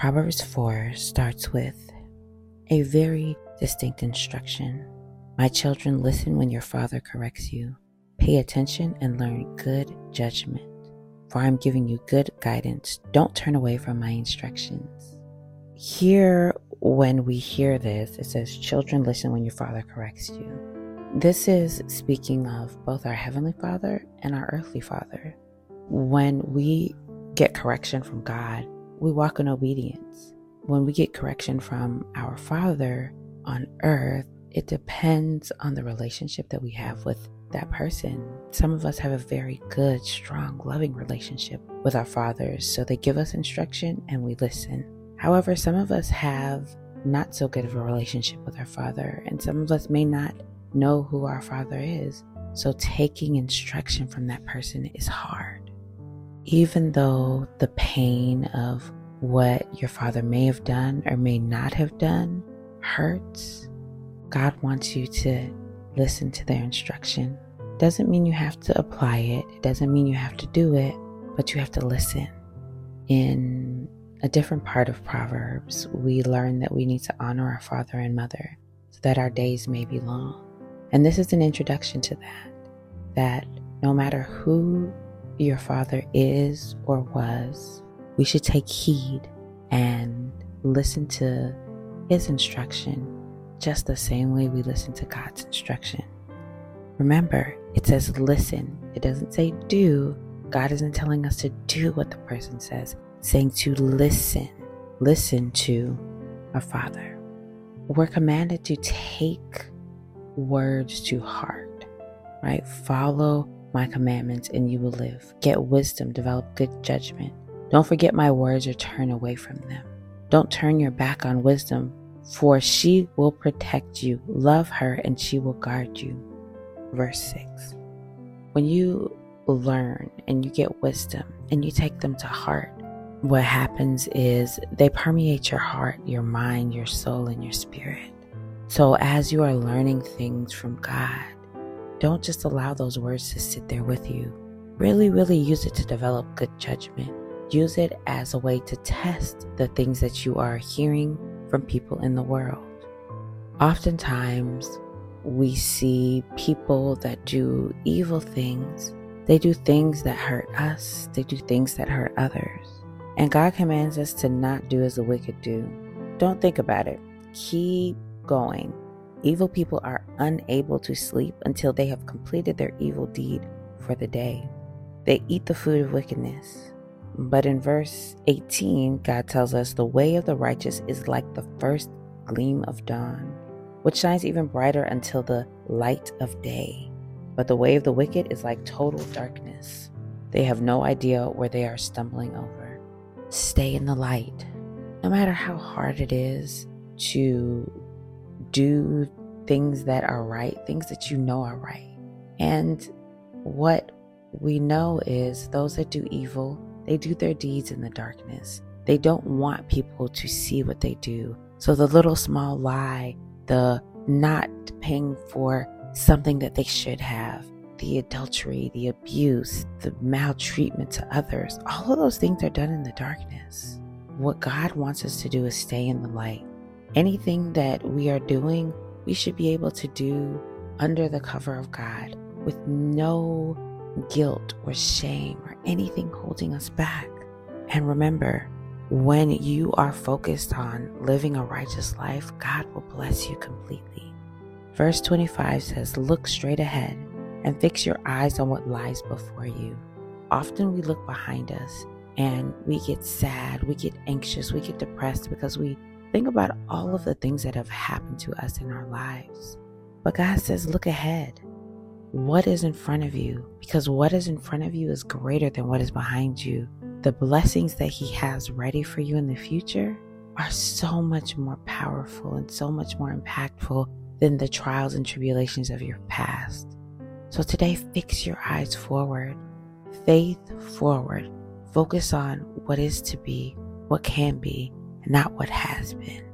Proverbs 4 starts with a very distinct instruction. My children, listen when your father corrects you. Pay attention and learn good judgment, for I am giving you good guidance. Don't turn away from my instructions. Here, when we hear this, it says, Children, listen when your father corrects you. This is speaking of both our Heavenly Father and our earthly Father. When we get correction from God, we walk in obedience. When we get correction from our Father on earth, it depends on the relationship that we have with that person. Some of us have a very good, strong, loving relationship with our fathers, so they give us instruction and we listen. However, some of us have not so good of a relationship with our father, and some of us may not know who our father is. So taking instruction from that person is hard. Even though the pain of what your father may have done or may not have done hurts, God wants you to listen to their instruction. Doesn't mean you have to apply it, it doesn't mean you have to do it, but you have to listen. In a different part of Proverbs, we learn that we need to honor our father and mother so that our days may be long. And this is an introduction to that, that no matter who your father is or was, we should take heed and listen to his instruction just the same way we listen to God's instruction. Remember, it says listen, it doesn't say do. God isn't telling us to do what the person says, it's saying to listen, listen to our Father. We're commanded to take words to heart, right? Follow my commandments and you will live. Get wisdom, develop good judgment. Don't forget my words or turn away from them. Don't turn your back on wisdom, for she will protect you. Love her and she will guard you. Verse 6. When you learn and you get wisdom and you take them to heart, what happens is they permeate your heart, your mind, your soul, and your spirit. So as you are learning things from God, don't just allow those words to sit there with you. Really, really use it to develop good judgment. Use it as a way to test the things that you are hearing from people in the world. Oftentimes, we see people that do evil things. They do things that hurt us, they do things that hurt others. And God commands us to not do as the wicked do. Don't think about it. Keep going. Evil people are unable to sleep until they have completed their evil deed for the day. They eat the food of wickedness. But in verse 18, God tells us the way of the righteous is like the first gleam of dawn, which shines even brighter until the light of day. But the way of the wicked is like total darkness. They have no idea where they are stumbling over. Stay in the light. No matter how hard it is to do things that are right, things that you know are right. And what we know is those that do evil they do their deeds in the darkness. They don't want people to see what they do. So the little small lie, the not paying for something that they should have, the adultery, the abuse, the maltreatment to others, all of those things are done in the darkness. What God wants us to do is stay in the light. Anything that we are doing, we should be able to do under the cover of God with no guilt or shame or anything holding us back. And remember, when you are focused on living a righteous life, God will bless you completely. Verse 25 says, Look straight ahead and fix your eyes on what lies before you. Often we look behind us and we get sad, we get anxious, we get depressed because we think about all of the things that have happened to us in our lives. But God says, Look ahead what is in front of you because what is in front of you is greater than what is behind you. The blessings that He has ready for you in the future are so much more powerful and so much more impactful than the trials and tribulations of your past. So today, fix your eyes forward, faith forward. Focus on what is to be, what can be, not what has been.